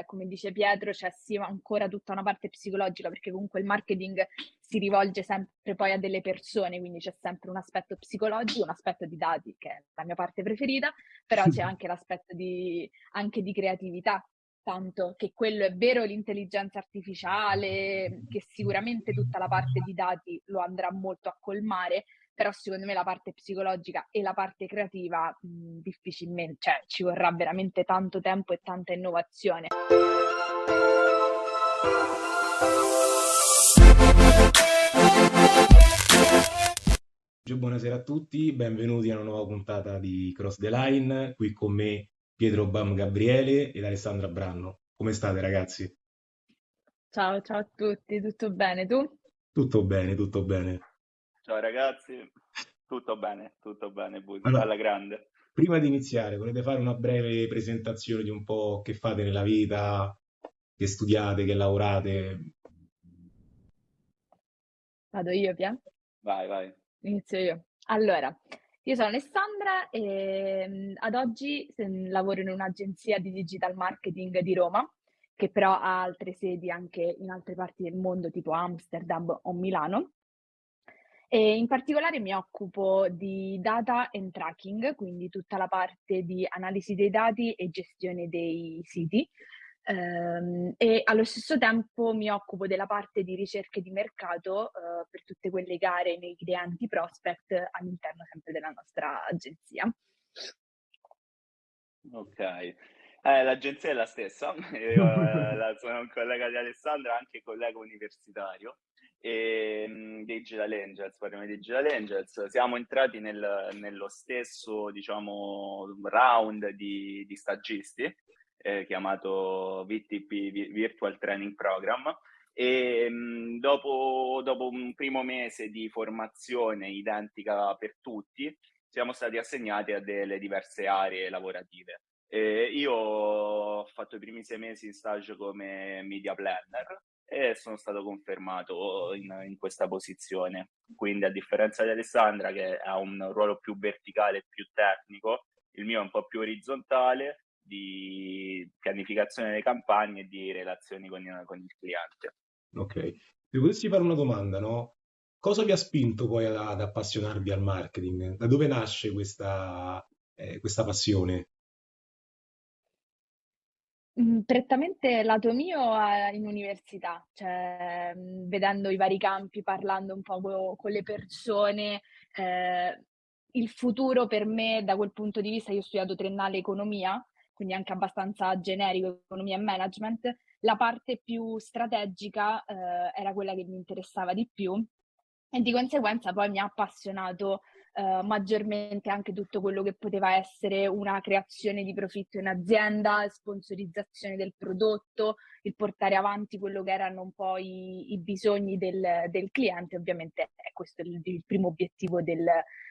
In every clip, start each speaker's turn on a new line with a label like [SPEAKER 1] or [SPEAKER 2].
[SPEAKER 1] cioè, come dice Pietro, c'è sì ancora tutta una parte psicologica, perché comunque il marketing si rivolge sempre poi a delle persone, quindi c'è sempre un aspetto psicologico, un aspetto di dati, che è la mia parte preferita, però c'è anche l'aspetto di, anche di creatività, tanto che quello è vero l'intelligenza artificiale, che sicuramente tutta la parte di dati lo andrà molto a colmare, però secondo me la parte psicologica e la parte creativa mh, difficilmente, cioè ci vorrà veramente tanto tempo e tanta innovazione.
[SPEAKER 2] Buonasera a tutti, benvenuti a una nuova puntata di Cross the Line, qui con me Pietro Bam Gabriele ed Alessandra Branno. Come state ragazzi?
[SPEAKER 1] Ciao, ciao a tutti, tutto bene tu?
[SPEAKER 2] Tutto bene, tutto bene.
[SPEAKER 3] Ciao ragazzi, tutto bene, tutto bene, Budi, allora, alla grande.
[SPEAKER 2] Prima di iniziare, volete fare una breve presentazione di un po' che fate nella vita, che studiate, che lavorate?
[SPEAKER 1] Vado io, Pia?
[SPEAKER 3] Vai, vai.
[SPEAKER 1] Inizio io. Allora, io sono Alessandra e ad oggi lavoro in un'agenzia di digital marketing di Roma, che però ha altre sedi anche in altre parti del mondo, tipo Amsterdam o Milano. E in particolare mi occupo di data and tracking, quindi tutta la parte di analisi dei dati e gestione dei siti. Um, e allo stesso tempo mi occupo della parte di ricerche di mercato uh, per tutte quelle gare nei clienti prospect all'interno sempre della nostra agenzia.
[SPEAKER 3] Ok, eh, l'agenzia è la stessa, io eh, sono un collega di Alessandra, anche collega universitario e um, Digital Angels, parliamo di Digital Angels, siamo entrati nel, nello stesso diciamo, round di, di stagisti eh, chiamato VTP, Virtual Training Program e um, dopo, dopo un primo mese di formazione identica per tutti siamo stati assegnati a delle diverse aree lavorative. Eh, io ho fatto i primi sei mesi in stage come media planner e sono stato confermato in, in, questa posizione. Quindi, a differenza di Alessandra, che ha un ruolo più verticale e più tecnico, il mio è un po' più orizzontale di pianificazione delle campagne e di relazioni con, con il cliente.
[SPEAKER 2] Ok, se potessi fare una domanda, no? Cosa vi ha spinto poi ad, ad appassionarvi al marketing? Da dove nasce questa, eh, questa passione?
[SPEAKER 1] Mm, prettamente lato mio in università, cioè mm, vedendo i vari campi, parlando un po' con le persone, eh, il futuro per me da quel punto di vista, io ho studiato triennale economia, quindi anche abbastanza generico, economia e management, la parte più strategica eh, era quella che mi interessava di più e di conseguenza poi mi ha appassionato Uh, maggiormente anche tutto quello che poteva essere una creazione di profitto in azienda, sponsorizzazione del prodotto, il portare avanti quello che erano un po' i, i bisogni del, del, cliente, ovviamente è questo il, il primo obiettivo del,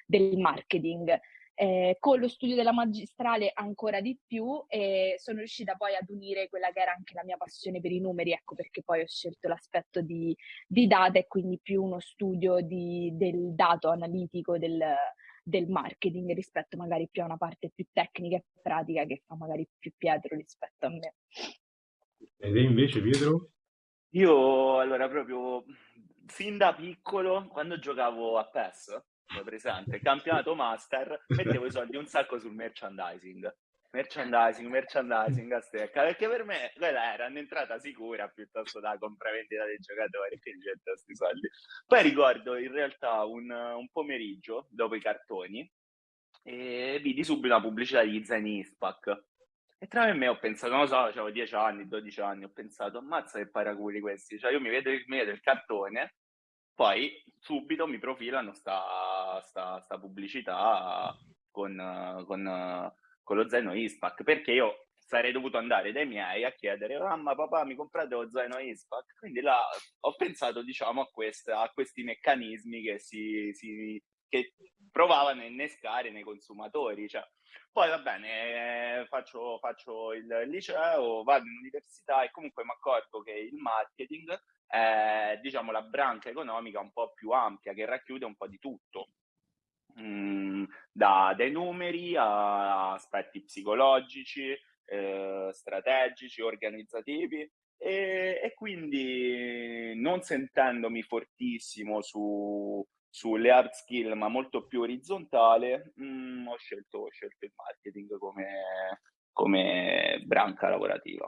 [SPEAKER 1] del marketing. Eh, con lo studio della magistrale ancora di più e sono riuscita poi ad unire quella che era anche la mia passione per i numeri, ecco perché poi ho scelto l'aspetto di, di data e quindi più uno studio di, del dato analitico del, del marketing rispetto magari più a una parte più tecnica e pratica che fa magari più Pietro rispetto a me.
[SPEAKER 2] Ed è invece Pietro?
[SPEAKER 3] Io allora proprio fin da piccolo, quando giocavo a PES, presente, campionato master, mettevo i soldi un sacco sul merchandising. Merchandising, merchandising a stecca, perché per me quella era un'entrata sicura piuttosto da compravendita dei giocatori, quindi getto questi soldi. Poi ricordo in realtà un, un pomeriggio dopo i cartoni e vidi subito una pubblicità di Zaini Ispac. E tra me e me ho pensato, non lo so, avevo 10 anni, 12 anni, ho pensato, ammazza che paraculi questi, cioè io mi vedo, mi vedo il cartone poi subito mi profilano sta, sta, sta pubblicità con, con, con, lo zaino Ispac, perché io sarei dovuto andare dai miei a chiedere mamma, papà, mi comprate lo zaino Ispac? Quindi là ho pensato, diciamo, a, questa, a questi meccanismi che, si, si, che provavano a innescare nei consumatori. Cioè, poi va bene, faccio, faccio il liceo, vado in università e comunque mi accorgo che il marketing è diciamo, la branca economica un po' più ampia che racchiude un po' di tutto. Mm, da, dai numeri a aspetti psicologici, eh, strategici, organizzativi e, e, quindi non sentendomi fortissimo su, sulle hard skill ma molto più orizzontale mm, ho, scelto, ho, scelto, il marketing come, come branca lavorativa.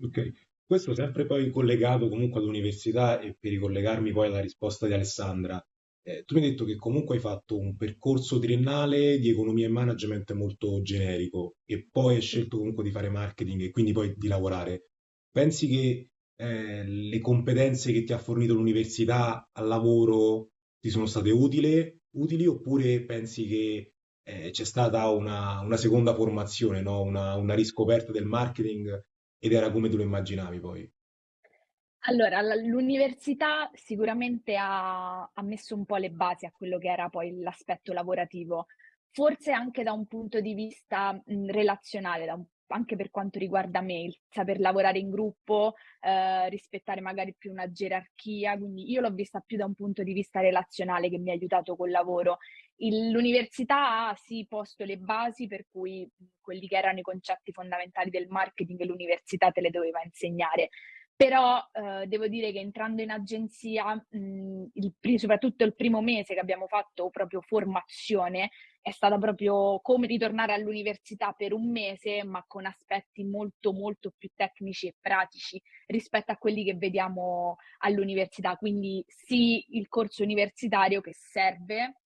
[SPEAKER 2] Ok, questo sempre poi collegato comunque all'università e per ricollegarmi poi alla risposta di Alessandra, eh, tu mi hai detto che comunque hai fatto un percorso triennale di economia e management molto generico e poi hai scelto comunque di fare marketing e quindi poi di lavorare. Pensi che eh, le competenze che ti ha fornito l'università al lavoro ti sono state utili, utili oppure pensi che eh, c'è stata una, una, seconda formazione, no? una, una riscoperta del marketing ed era come tu lo immaginavi poi?
[SPEAKER 1] Allora, l'università sicuramente ha, ha, messo un po' le basi a quello che era poi l'aspetto lavorativo, forse anche da un punto di vista mh, relazionale, un, anche per quanto riguarda me, il saper lavorare in gruppo, eh, rispettare magari più una gerarchia, quindi io l'ho vista più da un punto di vista relazionale che mi ha aiutato col lavoro. Il, l'università ha sì posto le basi per cui quelli che erano i concetti fondamentali del marketing l'università te le doveva insegnare però eh, devo dire che entrando in agenzia, mh, il, soprattutto il primo mese che abbiamo fatto proprio formazione, è stata proprio come ritornare all'università per un mese, ma con aspetti molto, molto più tecnici e pratici rispetto a quelli che vediamo all'università. Quindi sì, il corso universitario che serve,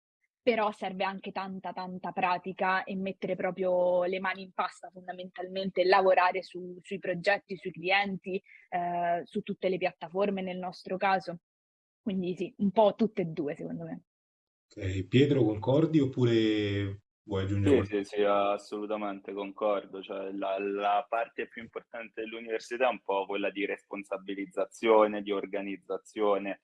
[SPEAKER 1] però serve anche tanta tanta pratica e mettere proprio le mani in pasta fondamentalmente, lavorare su, sui progetti, sui clienti, eh, su tutte le piattaforme nel nostro caso. Quindi sì, un po' tutte e due secondo me.
[SPEAKER 2] Okay. Pietro, concordi oppure vuoi aggiungere?
[SPEAKER 3] Sì, sì, sì, assolutamente concordo. Cioè, la, la parte più importante dell'università è un po' quella di responsabilizzazione, di organizzazione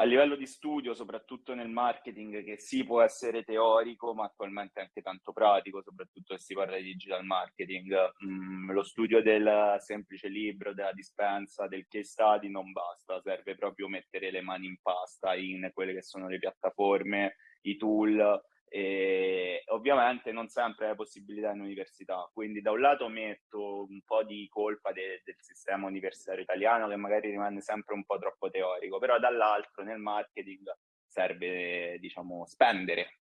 [SPEAKER 3] a livello di studio, soprattutto nel marketing, che sì può essere teorico, ma attualmente anche tanto pratico, soprattutto se si parla di digital marketing. Mm, lo studio del semplice libro, della dispensa, del case study non basta, serve proprio mettere le mani in pasta in quelle che sono le piattaforme, i tool, e ovviamente non sempre hai possibilità in università, quindi da un lato metto un po' di colpa de- del sistema universitario italiano che magari rimane sempre un po' troppo teorico, però dall'altro nel marketing serve diciamo spendere,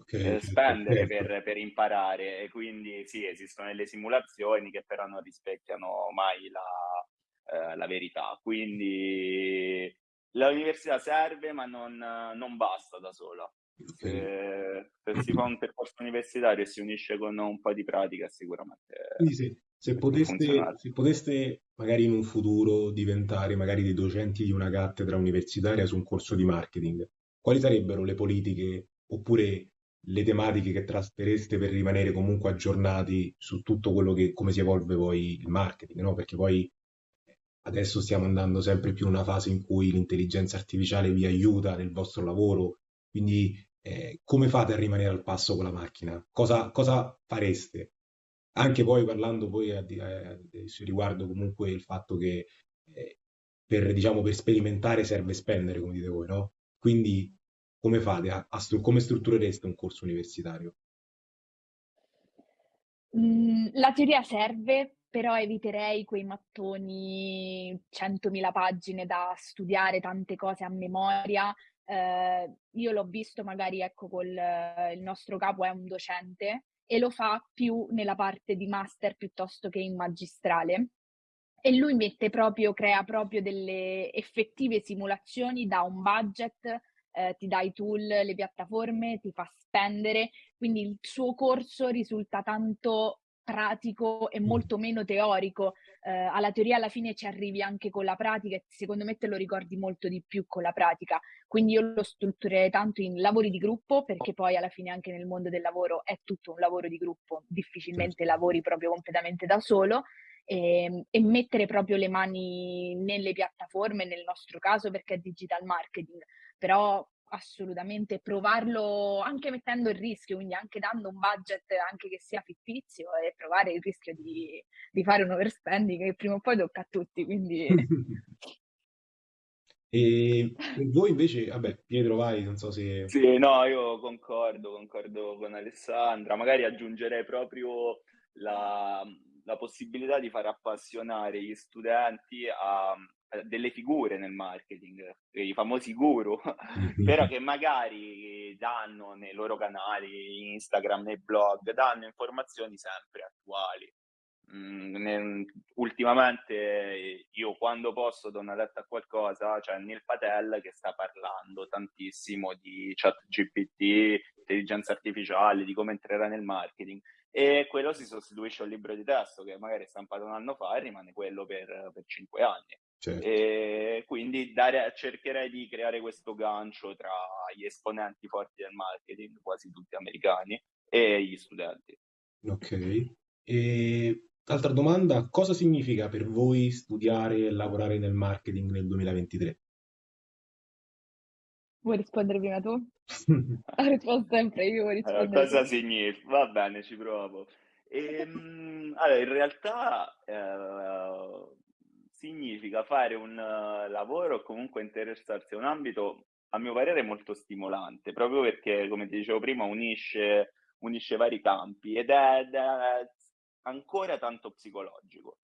[SPEAKER 3] okay, eh, spendere certo. per, per, imparare e quindi sì esistono delle simulazioni che però non rispecchiano mai la, eh, la verità, quindi l'università serve ma non, non basta da sola. Se, se, si fa un percorso universitario e si unisce con un po' di pratica, sicuramente.
[SPEAKER 2] Quindi se, se, poteste, se poteste, magari in un futuro, diventare magari dei docenti di una cattedra universitaria su un corso di marketing, quali sarebbero le politiche oppure le tematiche che trattereste per rimanere comunque aggiornati su tutto quello che come si evolve poi il marketing, no? Perché poi adesso stiamo andando sempre più in una fase in cui l'intelligenza artificiale vi aiuta nel vostro lavoro, quindi eh, come fate a rimanere al passo con la macchina? Cosa, cosa fareste? Anche poi parlando poi a, a, a, riguardo comunque il fatto che eh, per, diciamo, per sperimentare serve spendere, come dite voi, no? Quindi come fate? Stru- come strutturereste un corso universitario?
[SPEAKER 1] Mm, la teoria serve, però eviterei quei mattoni 100.000 pagine da studiare, tante cose a memoria, eh, io l'ho visto magari ecco col il nostro capo è un docente e lo fa più nella parte di master piuttosto che in magistrale e lui mette proprio, crea proprio delle effettive simulazioni da un budget, eh, ti dà i tool, le piattaforme, ti fa spendere, quindi il suo corso risulta tanto pratico e molto meno teorico. Eh, alla teoria alla fine ci arrivi anche con la pratica e secondo me te lo ricordi molto di più con la pratica. Quindi io lo strutturerei tanto in lavori di gruppo perché poi alla fine anche nel mondo del lavoro è tutto un lavoro di gruppo, difficilmente certo. lavori proprio completamente da solo. E, ehm, e, mettere proprio le mani nelle piattaforme, nel nostro caso perché è digital marketing, però assolutamente provarlo anche mettendo il rischio, quindi anche dando un budget anche che sia fittizio e provare il rischio di, di fare un overspending che prima o poi tocca a tutti. Quindi...
[SPEAKER 2] e voi invece, vabbè, Pietro vai, non so se...
[SPEAKER 3] Sì, no, io concordo, concordo con Alessandra, magari aggiungerei proprio la, la possibilità di far appassionare gli studenti a, a delle figure nel marketing, i famosi guru, però che magari danno nei loro canali, Instagram, nei blog, danno informazioni sempre attuali. Mm, ultimamente io quando posso do una letta a qualcosa, c'è cioè Neil Patel che sta parlando tantissimo di chat GPT, intelligenza artificiale, di come entrerà nel marketing e quello si sostituisce al libro di testo che magari è stampato un anno fa e rimane quello per, per cinque anni. Certo. E quindi dare, cercherei di creare questo gancio tra gli esponenti forti del marketing, quasi tutti americani, e gli studenti.
[SPEAKER 2] Ok. E altra domanda, cosa significa per voi studiare e lavorare nel marketing nel 2023?
[SPEAKER 1] Vuoi rispondere prima tu? La risposta sempre io, vuoi
[SPEAKER 3] rispondere cosa significa? Va bene, ci provo. Ehm, allora, in realtà eh, significa fare un uh, lavoro o comunque interessarsi a un ambito, a mio parere, molto stimolante, proprio perché, come ti dicevo prima, unisce, unisce vari campi ed è, ed è ancora tanto psicologico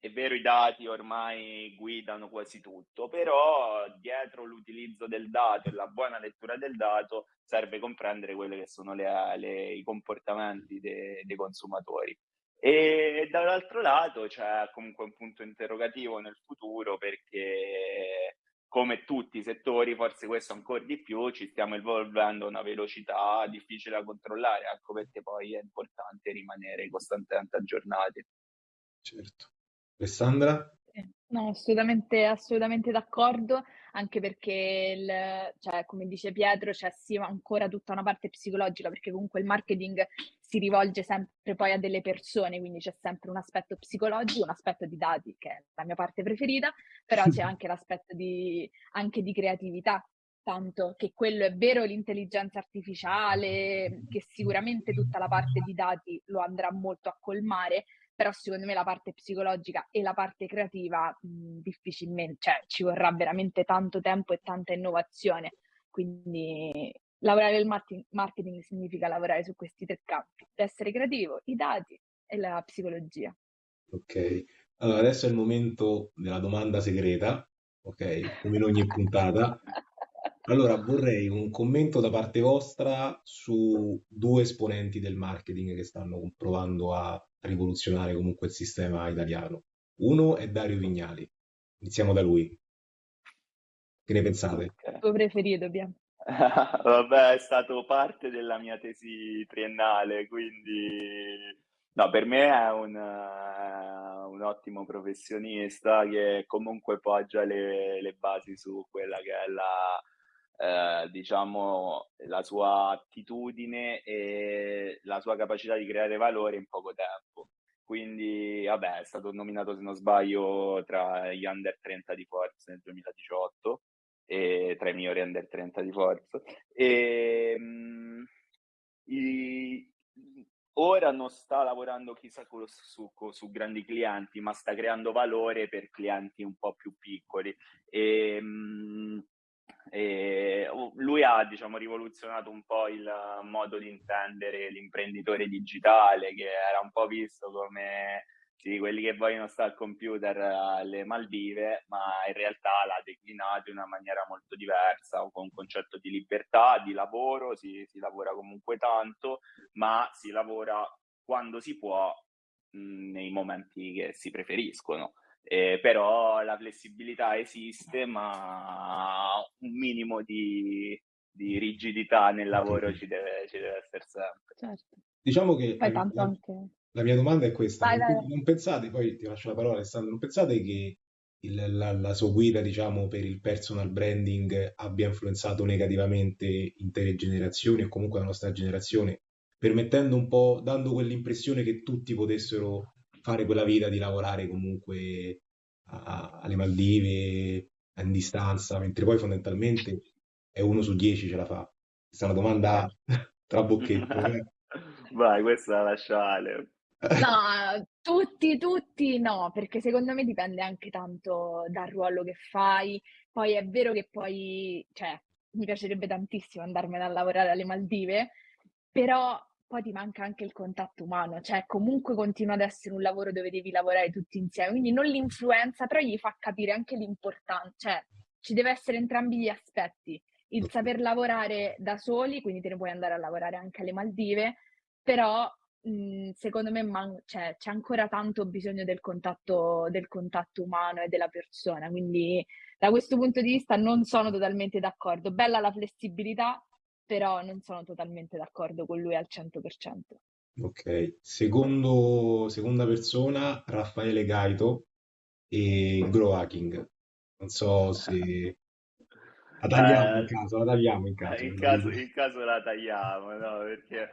[SPEAKER 3] è vero i dati ormai guidano quasi tutto, però dietro l'utilizzo del dato e la buona lettura del dato serve comprendere quelli che sono le, le, i comportamenti de, dei consumatori. E dall'altro lato c'è comunque un punto interrogativo nel futuro perché come tutti i settori, forse questo ancora di più, ci stiamo evolvendo a una velocità difficile da controllare, ecco perché poi è importante rimanere costantemente aggiornati.
[SPEAKER 2] Certo. Alessandra?
[SPEAKER 1] No, assolutamente, assolutamente d'accordo, anche perché, il, cioè, come dice Pietro, c'è sì ancora tutta una parte psicologica, perché comunque il marketing si rivolge sempre poi a delle persone, quindi c'è sempre un aspetto psicologico, un aspetto di dati, che è la mia parte preferita, però c'è anche l'aspetto di, anche di creatività, tanto che quello è vero l'intelligenza artificiale, che sicuramente tutta la parte di dati lo andrà molto a colmare, però secondo me la parte psicologica e la parte creativa mh, difficilmente, cioè ci vorrà veramente tanto tempo e tanta innovazione, quindi lavorare nel marketing significa lavorare su questi tre campi, l'essere creativo, i dati e la psicologia.
[SPEAKER 2] Ok, allora adesso è il momento della domanda segreta, ok, come in ogni puntata. Allora vorrei un commento da parte vostra su due esponenti del marketing che stanno provando a rivoluzionare comunque il sistema italiano. Uno è Dario Vignali. Iniziamo da lui. Che ne pensate?
[SPEAKER 1] Il tuo preferito, abbiamo.
[SPEAKER 3] Vabbè, è stato parte della mia tesi triennale, quindi no, per me è un, uh, un ottimo professionista che comunque poggia le, le, basi su quella che è la, eh, diciamo, la sua attitudine e la sua capacità di creare valore in poco tempo. Quindi, vabbè, è stato nominato, se non sbaglio, tra gli under 30 di Forza nel 2018, e tra i migliori under 30 di Forza. E, mh, i, ora non sta lavorando chissà su, su, grandi clienti, ma sta creando valore per clienti un po' più piccoli. E, mh, e lui ha diciamo, rivoluzionato un po' il modo di intendere l'imprenditore digitale, che era un po' visto come sì, quelli che vogliono stare al computer alle Maldive, ma in realtà l'ha declinato in una maniera molto diversa, con un concetto di libertà, di lavoro, si, si lavora comunque tanto, ma si lavora quando si può mh, nei momenti che si preferiscono. Eh, però la flessibilità esiste, ma un minimo di, di rigidità nel lavoro ci deve, ci deve essere sempre.
[SPEAKER 1] Certo.
[SPEAKER 2] Diciamo che la, anche... la, mia domanda è questa: vai, non, vai. non, pensate, poi ti lascio la parola Alessandro, non pensate che il, la, la, sua guida diciamo, per il personal branding abbia influenzato negativamente intere generazioni o comunque la nostra generazione, permettendo un po', dando quell'impressione che tutti potessero fare quella vita di lavorare comunque a, alle Maldive in distanza, mentre poi fondamentalmente è uno su dieci ce la fa. Questa è una domanda tra bocchetto. Eh.
[SPEAKER 3] Vai, questa la sciale.
[SPEAKER 1] No, tutti, tutti no, perché secondo me dipende anche tanto dal ruolo che fai. Poi è vero che poi, cioè, mi piacerebbe tantissimo andarmene a lavorare alle Maldive, però poi ti manca anche il contatto umano, cioè comunque continua ad essere un lavoro dove devi lavorare tutti insieme, quindi non l'influenza, però gli fa capire anche l'importanza, cioè ci deve essere entrambi gli aspetti, il saper lavorare da soli, quindi te ne puoi andare a lavorare anche alle Maldive, però mh, secondo me man- cioè, c'è ancora tanto bisogno del contatto, del contatto umano e della persona, quindi da questo punto di vista non sono totalmente d'accordo. Bella la flessibilità, però non sono totalmente d'accordo con lui al 100%.
[SPEAKER 2] Ok, Secondo, seconda persona, Raffaele Gaito e Grow Hacking. Non so se la tagliamo
[SPEAKER 3] Eh,
[SPEAKER 2] in caso, la tagliamo in caso.
[SPEAKER 3] in caso, in caso la tagliamo, no? Perché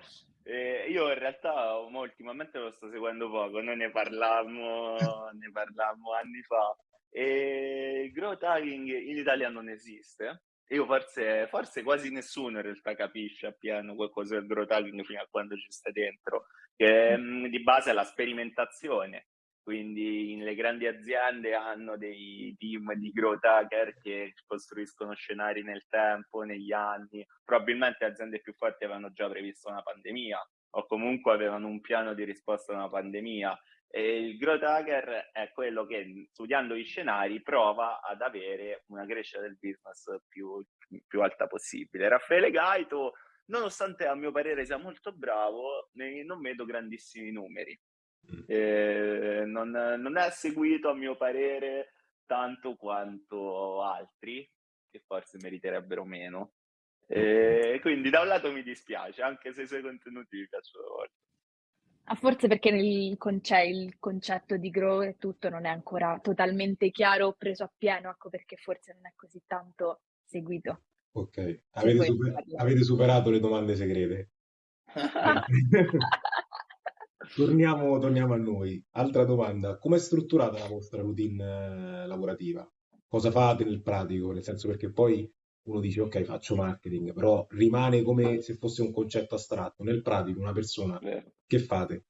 [SPEAKER 3] eh, io in realtà ultimamente lo sto seguendo poco, noi ne parlammo, ne parlammo anni fa. E il growth hacking in Italia non esiste. Io forse, forse quasi nessuno in realtà capisce appieno cos'è il growth hacking fino a quando ci sta dentro, che mh, di base è la sperimentazione. Quindi le grandi aziende hanno dei team di growth hacker che costruiscono scenari nel tempo, negli anni. Probabilmente le aziende più forti avevano già previsto una pandemia o comunque avevano un piano di risposta a una pandemia. E il growth hacker è quello che studiando gli scenari prova ad avere una crescita del business più, più alta possibile. Raffaele Gaito, nonostante a mio parere sia molto bravo, non vedo grandissimi numeri. Eh, non, non, è seguito a mio parere tanto quanto altri che forse meriterebbero meno. Eh, quindi da un lato mi dispiace, anche se i suoi contenuti mi piacciono molto.
[SPEAKER 1] Ah, forse perché il, conce- il, concetto di grow e tutto non è ancora totalmente chiaro, preso appieno, ecco perché forse non è così tanto seguito.
[SPEAKER 2] Ok, avete, super- avete superato le domande segrete. Torniamo, torniamo, a noi. Altra domanda, come è strutturata la vostra routine eh, lavorativa? Cosa fate nel pratico? Nel senso perché poi uno dice ok faccio marketing, però rimane come se fosse un concetto astratto. Nel pratico una persona, Vero. che fate?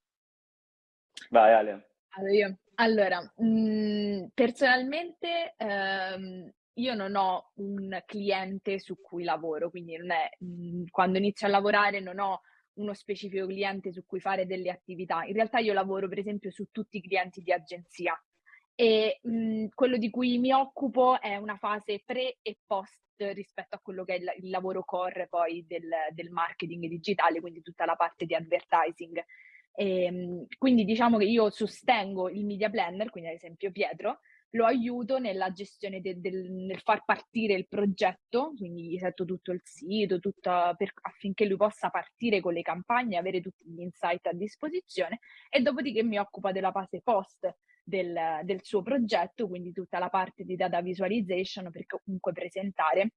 [SPEAKER 3] Vai Ale.
[SPEAKER 1] Allora, io, allora mh, mm, personalmente ehm, io non ho un cliente su cui lavoro, quindi non è, mh, mm, quando inizio a lavorare non ho uno specifico cliente su cui fare delle attività. In realtà io lavoro per esempio su tutti i clienti di agenzia e mh, quello di cui mi occupo è una fase pre e post rispetto a quello che è il, il lavoro core poi del, del, marketing digitale, quindi tutta la parte di advertising. E, quindi diciamo che io sostengo il media planner, quindi ad esempio Pietro, lo aiuto nella gestione del, del, nel far partire il progetto, quindi gli setto tutto il sito, tutto per, affinché lui possa partire con le campagne, avere tutti gli insight a disposizione e dopodiché mi occupa della fase post del, del suo progetto, quindi tutta la parte di data visualization per comunque presentare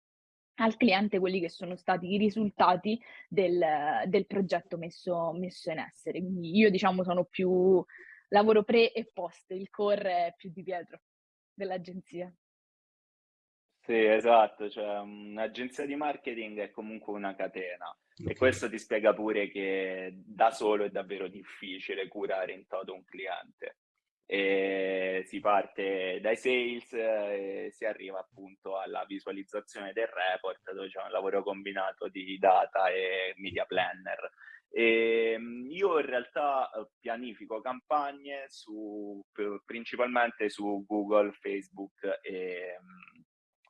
[SPEAKER 1] al cliente quelli che sono stati i risultati del, del progetto messo, messo in essere. Quindi io diciamo sono più lavoro pre e post, il core è più di Pietro dell'agenzia.
[SPEAKER 3] Sì, esatto, cioè un'agenzia di marketing è comunque una catena okay. e questo ti spiega pure che da solo è davvero difficile curare in toto un cliente. E si parte dai sales e si arriva appunto alla visualizzazione del report dove c'è un lavoro combinato di data e media planner e ehm, io in realtà eh, pianifico campagne su, principalmente su Google, Facebook e,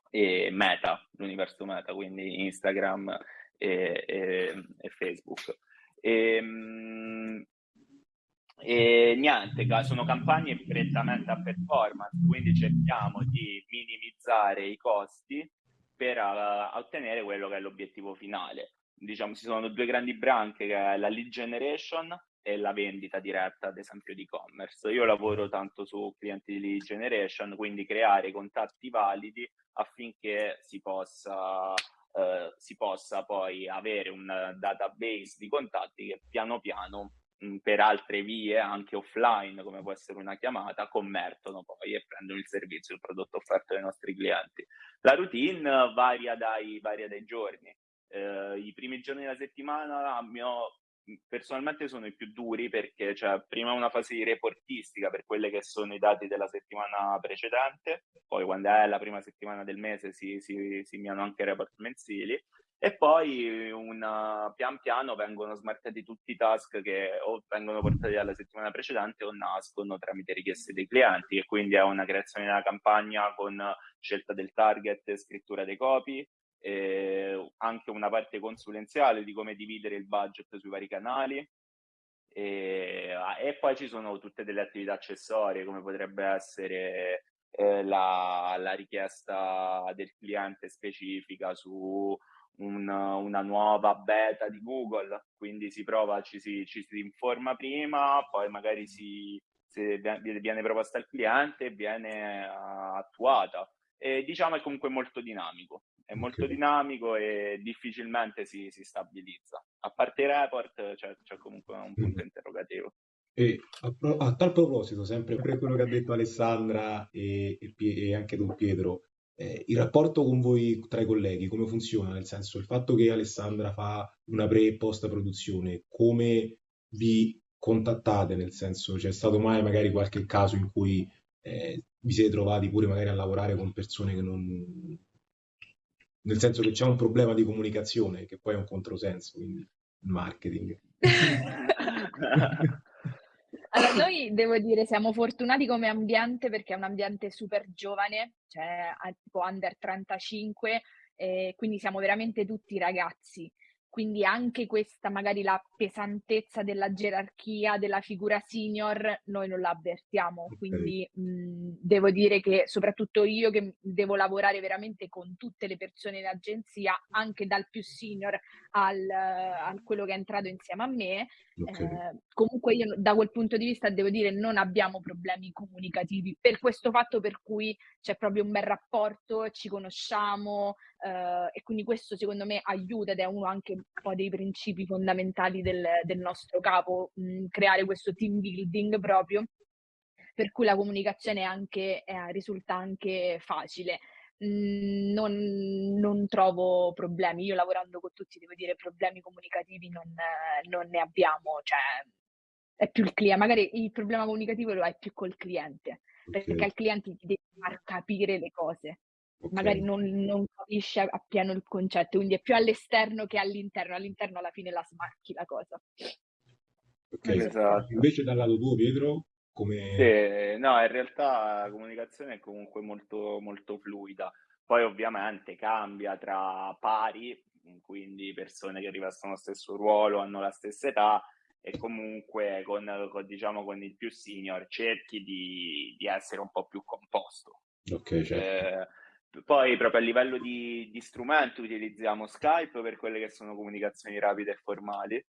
[SPEAKER 3] e Meta, l'universo Meta, quindi Instagram e, e, e Facebook. E, e niente, sono campagne prettamente a performance, quindi cerchiamo di minimizzare i costi per uh, ottenere quello che è l'obiettivo finale diciamo, ci sono due grandi branche, che è la lead generation e la vendita diretta, ad esempio, di e-commerce. Io lavoro tanto su clienti di lead generation, quindi creare contatti validi affinché si possa, eh, si possa poi avere un database di contatti che piano piano per altre vie, anche offline, come può essere una chiamata, convertono poi e prendono il servizio, il prodotto offerto ai nostri clienti. La routine varia dai, varia dai giorni eh, i primi giorni della settimana mio, personalmente sono i più duri perché c'è prima una fase di reportistica per quelli che sono i dati della settimana precedente, poi quando è la prima settimana del mese si, si, si inviano anche report mensili e poi una, pian piano vengono smarcati tutti i task che o vengono portati alla settimana precedente o nascono tramite richieste dei clienti e quindi è una creazione della campagna con scelta del target, scrittura dei copy, anche una parte consulenziale di come dividere il budget sui vari canali. E, e poi ci sono tutte delle attività accessorie come potrebbe essere eh, la, la, richiesta del cliente specifica su un, una nuova beta di Google, quindi si prova, ci si, ci si informa prima, poi magari si, viene proposta al cliente viene uh, attuata. E diciamo è comunque molto dinamico, è molto okay. dinamico e difficilmente si, si, stabilizza. A parte i report c'è, c'è comunque un punto mm. interrogativo.
[SPEAKER 2] E a, pro- a, tal proposito, sempre per quello che ha detto Alessandra e, e, e anche Don Pietro, eh, il rapporto con voi tra i colleghi come funziona? Nel senso, il fatto che Alessandra fa una pre e post produzione, come vi contattate? Nel senso, c'è stato mai magari qualche caso in cui eh, vi siete trovati pure magari a lavorare con persone che non... Nel senso che c'è un problema di comunicazione, che poi è un controsenso, quindi il marketing.
[SPEAKER 1] Allora, noi devo dire siamo fortunati come ambiente perché è un ambiente super giovane, cioè tipo under 35, e quindi siamo veramente tutti ragazzi quindi anche questa magari la pesantezza della gerarchia della figura senior noi non la avvertiamo, okay. quindi mh, devo dire che soprattutto io che devo lavorare veramente con tutte le persone in agenzia, anche dal più senior al, a quello che è entrato insieme a me, okay. eh, comunque io da quel punto di vista devo dire non abbiamo problemi comunicativi per questo fatto per cui c'è proprio un bel rapporto, ci conosciamo, Uh, e quindi questo secondo me aiuta ed è uno anche un po' dei principi fondamentali del, del nostro capo, mh, creare questo team building proprio, per cui la comunicazione anche, eh, risulta anche facile. Mh, non, non, trovo problemi, io lavorando con tutti devo dire problemi comunicativi non, non ne abbiamo, cioè è più il cliente, magari il problema comunicativo lo hai più col cliente, okay. perché al cliente ti devi far capire le cose Okay. Magari non, non, capisce appieno il concetto, quindi è più all'esterno che all'interno. All'interno alla fine la smacchi la cosa.
[SPEAKER 2] Ok, esatto. Invece dal lato tuo, Pietro, come...
[SPEAKER 3] Sì, no, in realtà la comunicazione è comunque molto, molto fluida. Poi ovviamente cambia tra pari, quindi persone che rivestono lo stesso ruolo, hanno la stessa età, e comunque con, con, diciamo, con il più senior cerchi di, di, essere un po' più composto.
[SPEAKER 2] Ok, certo.
[SPEAKER 3] Eh, poi proprio a livello di, di strumenti utilizziamo Skype per quelle che sono comunicazioni rapide e formali,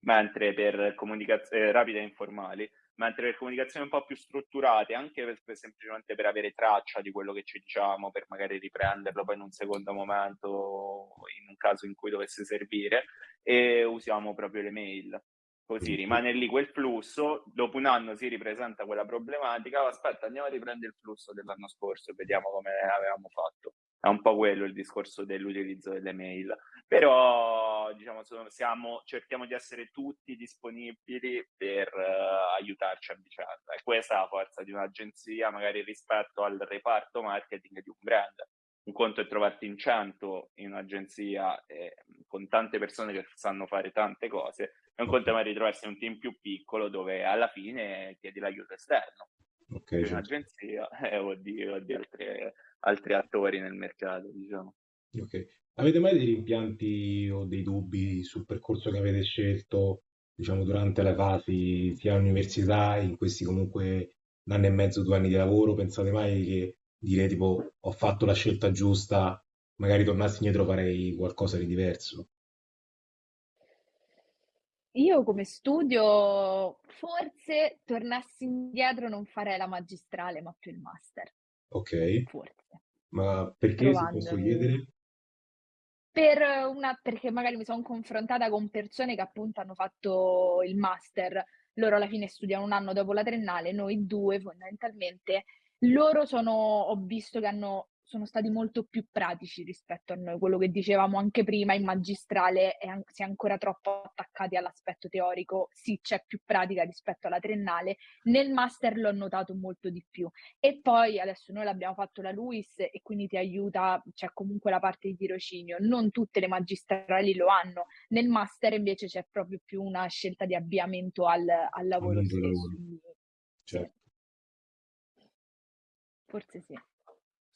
[SPEAKER 3] mentre per comunicazioni eh, rapide e informali, mentre per comunicazioni un po' più strutturate, anche per, per, semplicemente per avere traccia di quello che ci diciamo, per magari riprenderlo poi in un secondo momento, in un caso in cui dovesse servire, e usiamo proprio le mail. Così rimane lì quel flusso, dopo un anno si ripresenta quella problematica, oh, aspetta andiamo a riprendere il flusso dell'anno scorso e vediamo come avevamo fatto. È un po' quello il discorso dell'utilizzo delle mail. Però diciamo, siamo, cerchiamo di essere tutti disponibili per uh, aiutarci a vicenda. E questa è la forza di un'agenzia, magari rispetto al reparto marketing di un brand un conto è trovarti in 100 in un'agenzia eh, con tante persone che sanno fare tante cose, e un conto è magari trovarsi in un team più piccolo dove alla fine chiedi l'aiuto esterno. Okay, in un'agenzia eh, o di, o di altri, altri, attori nel mercato, diciamo.
[SPEAKER 2] Ok. Avete mai dei rimpianti o dei dubbi sul percorso che avete scelto, diciamo, durante le fasi sia all'università, in questi comunque un anno e mezzo, due anni di lavoro? Pensate mai che dire tipo ho fatto la scelta giusta, magari tornassi indietro farei qualcosa di diverso?
[SPEAKER 1] Io come studio, forse tornassi indietro non farei la magistrale, ma più il master.
[SPEAKER 2] Ok.
[SPEAKER 1] Forse.
[SPEAKER 2] Ma perché, se posso chiedere?
[SPEAKER 1] Per una, perché magari mi sono confrontata con persone che appunto hanno fatto il master. Loro alla fine studiano un anno dopo la triennale, noi due fondamentalmente loro sono, ho visto che hanno sono stati molto più pratici rispetto a noi. Quello che dicevamo anche prima, in magistrale è, si è ancora troppo attaccati all'aspetto teorico, sì c'è più pratica rispetto alla triennale, nel master l'ho notato molto di più. E poi adesso noi l'abbiamo fatto la LUIS e quindi ti aiuta, c'è comunque la parte di tirocinio, non tutte le magistrali lo hanno, nel master invece c'è proprio più una scelta di avviamento al, al lavoro stesso.
[SPEAKER 2] Certo.
[SPEAKER 1] Forse sì.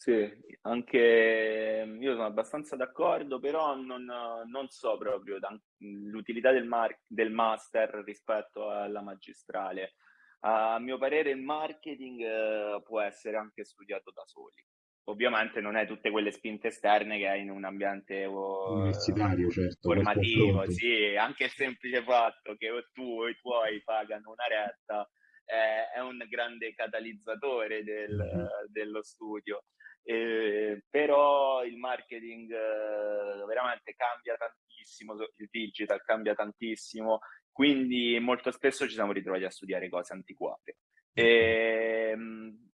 [SPEAKER 3] Sì, anche io sono abbastanza d'accordo, però non, non so proprio l'utilità del, mar- del master rispetto alla magistrale. A mio parere il marketing eh, può essere anche studiato da soli. Ovviamente non è tutte quelle spinte esterne che hai in un ambiente
[SPEAKER 2] uh, universitario, certo,
[SPEAKER 3] formativo, sì, anche il semplice fatto che tu o i tuoi pagano una retta eh, è un grande catalizzatore del, mm-hmm. dello studio. Eh, però il marketing eh, veramente cambia tantissimo, il digital cambia tantissimo, quindi molto spesso ci siamo ritrovati a studiare cose antiquate. E, ehm,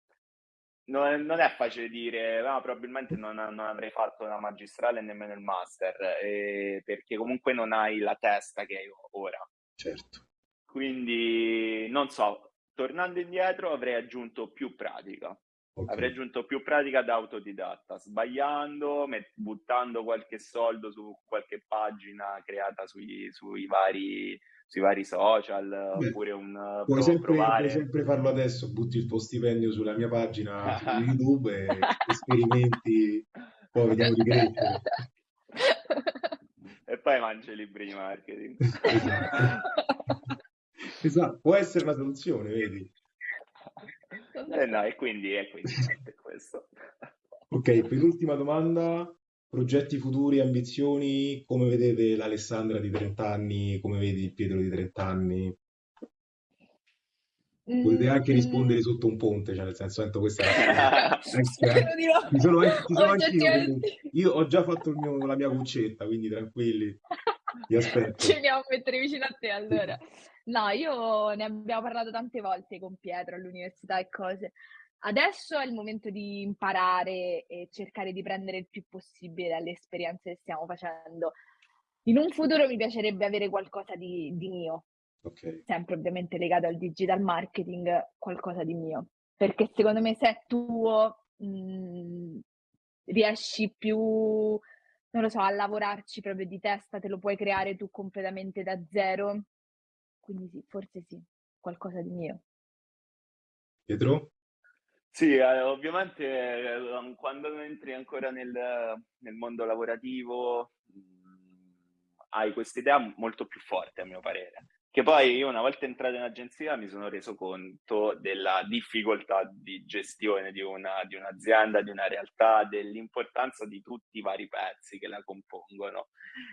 [SPEAKER 3] non, è, non, è, facile dire, no, probabilmente non, non, avrei fatto una magistrale nemmeno il master, eh, perché comunque non hai la testa che hai ora.
[SPEAKER 2] Certo.
[SPEAKER 3] Quindi non so, tornando indietro avrei aggiunto più pratica. Okay. Avrei aggiunto più pratica da autodidatta, sbagliando, met- buttando qualche soldo su qualche pagina creata sui, sui, vari, sui vari, social, Beh, oppure un...
[SPEAKER 2] Puoi sempre, puoi sempre farlo adesso, butti il tuo stipendio sulla mia pagina su YouTube e esperimenti, poi vediamo di crescere.
[SPEAKER 3] e poi mangi i libri di marketing.
[SPEAKER 2] esatto. esatto, può essere una soluzione, vedi?
[SPEAKER 3] Eh no, e quindi è, questo.
[SPEAKER 2] ok, penultima domanda. Progetti futuri, ambizioni, come vedete l'Alessandra di 30 anni, come vedi il Pietro di 30 anni? Potete anche mm. rispondere sotto un ponte, cioè nel senso, sento questa è la mi sono, ci sono anch'io, io ho già fatto mio, la mia cuccetta, quindi tranquilli, vi aspetto.
[SPEAKER 1] Ci andiamo a mettere vicino a te allora. No, io ne abbiamo parlato tante volte con Pietro all'università e cose. Adesso è il momento di imparare e cercare di prendere il più possibile dalle esperienze che stiamo facendo. In un futuro mi piacerebbe avere qualcosa di, di mio,
[SPEAKER 2] okay.
[SPEAKER 1] sempre ovviamente legato al digital marketing, qualcosa di mio, perché secondo me se è tuo mh, mhmm, riesci più, non lo so, a lavorarci proprio di testa, te lo puoi creare tu completamente da zero quindi sì, forse sì, qualcosa di mio.
[SPEAKER 2] Pietro?
[SPEAKER 3] Sì, eh, ovviamente eh, quando entri ancora nel, nel mondo lavorativo mm, hai questa idea molto più forte, a mio parere. Che poi io una volta entrato in agenzia mi sono reso conto della difficoltà di gestione di, una, di un'azienda, di una realtà, dell'importanza di tutti i vari pezzi che la compongono.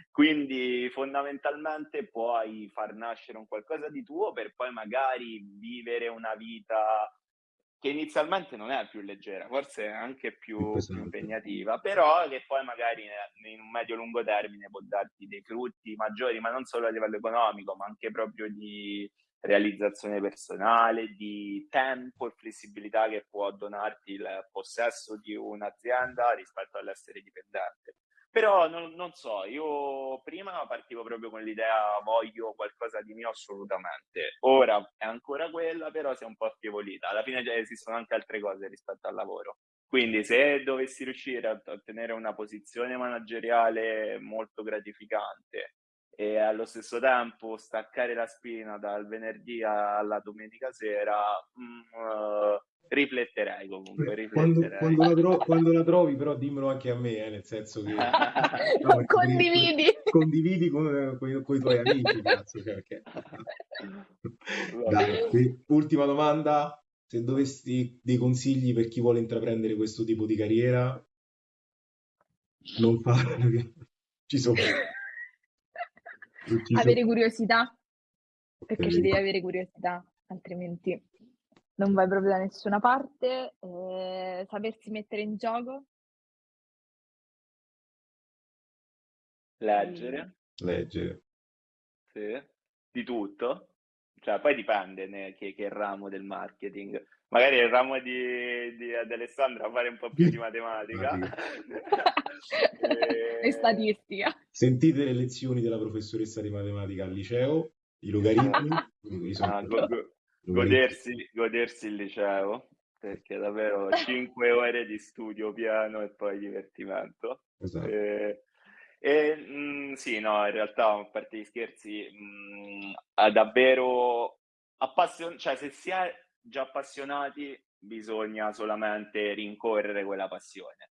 [SPEAKER 3] Quindi fondamentalmente puoi far nascere un qualcosa di tuo per poi magari vivere una vita che inizialmente non è più leggera, forse è anche più, più impegnativa, però che poi magari in un medio-lungo termine può darti dei frutti maggiori, ma non solo a livello economico, ma anche proprio di realizzazione personale, di tempo e flessibilità che può donarti il possesso di un'azienda rispetto all'essere dipendente. Però non, non, so, io prima partivo proprio con l'idea voglio qualcosa di mio assolutamente. Ora è ancora quella, però si è un po' affievolita. Alla fine già esistono anche altre cose rispetto al lavoro. Quindi se dovessi riuscire a ottenere una posizione manageriale molto gratificante e allo stesso tempo staccare la spina dal venerdì alla domenica sera, mh, mm, uh, rifletterei comunque. Rifletterei.
[SPEAKER 2] Quando, quando, la tro- quando, la trovi, però dimmelo anche a me, eh, nel senso che
[SPEAKER 1] no, condividi,
[SPEAKER 2] condividi con, con, con, i tuoi amici. Cazzo, cioè, perché... Dai, ultima domanda. Se dovessi dei consigli per chi vuole intraprendere questo tipo di carriera, non farlo. Ci sono.
[SPEAKER 1] Avere curiosità, perché ci devi avere curiosità, altrimenti non vai proprio da nessuna parte, eh, sapersi mettere in gioco.
[SPEAKER 3] Leggere.
[SPEAKER 2] Leggere.
[SPEAKER 3] Sì, di tutto. Cioè, poi dipende ne, che, che ramo del marketing. Magari il ramo di, di, ad Alessandro a fare un po' più di matematica
[SPEAKER 1] e... e statistica.
[SPEAKER 2] Sentite le lezioni della professoressa di matematica al liceo, i logaritmi.
[SPEAKER 3] ah, go- go- godersi, godersi il liceo perché davvero 5 ore di studio piano e poi divertimento. Esatto. E, e mh, mm, sì, no, in realtà, a parte gli scherzi, mh, mm, davvero appassionato, cioè se si è già appassionati bisogna solamente rincorrere quella passione.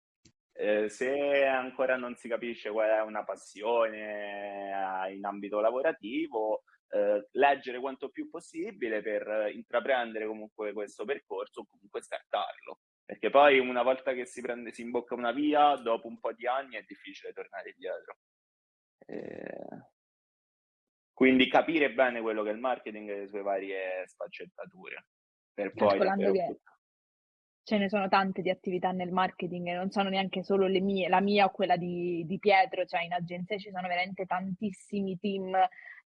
[SPEAKER 3] Eh, se ancora non si capisce qual è una passione eh, in ambito lavorativo, eh, leggere quanto più possibile per intraprendere comunque questo percorso o comunque startarlo. Perché poi una volta che si, prende, si imbocca una via, dopo un po' di anni è difficile tornare indietro. Eh, quindi capire bene quello che è il marketing e le sue varie sfaccettature. Per poi
[SPEAKER 1] che ce ne sono tante di attività nel marketing e non sono neanche solo le mie, la mia o quella di, di Pietro, cioè in agenzia ci sono veramente tantissimi team,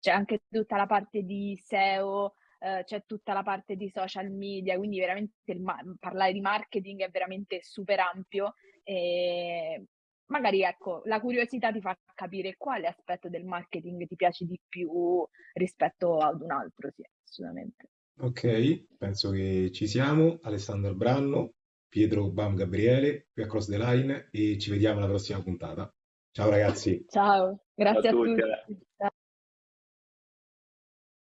[SPEAKER 1] c'è anche tutta la parte di SEO, eh, c'è tutta la parte di social media, quindi veramente ma- parlare di marketing è veramente super ampio e magari ecco, la curiosità ti fa capire quale aspetto del marketing ti piace di più rispetto ad un altro, sì, assolutamente.
[SPEAKER 2] Ok, penso che ci siamo. Alessandro Branno, Pietro Bam Gabriele, qui a Cross the Line e ci vediamo alla prossima puntata. Ciao ragazzi.
[SPEAKER 1] Ciao, grazie a, a tutti.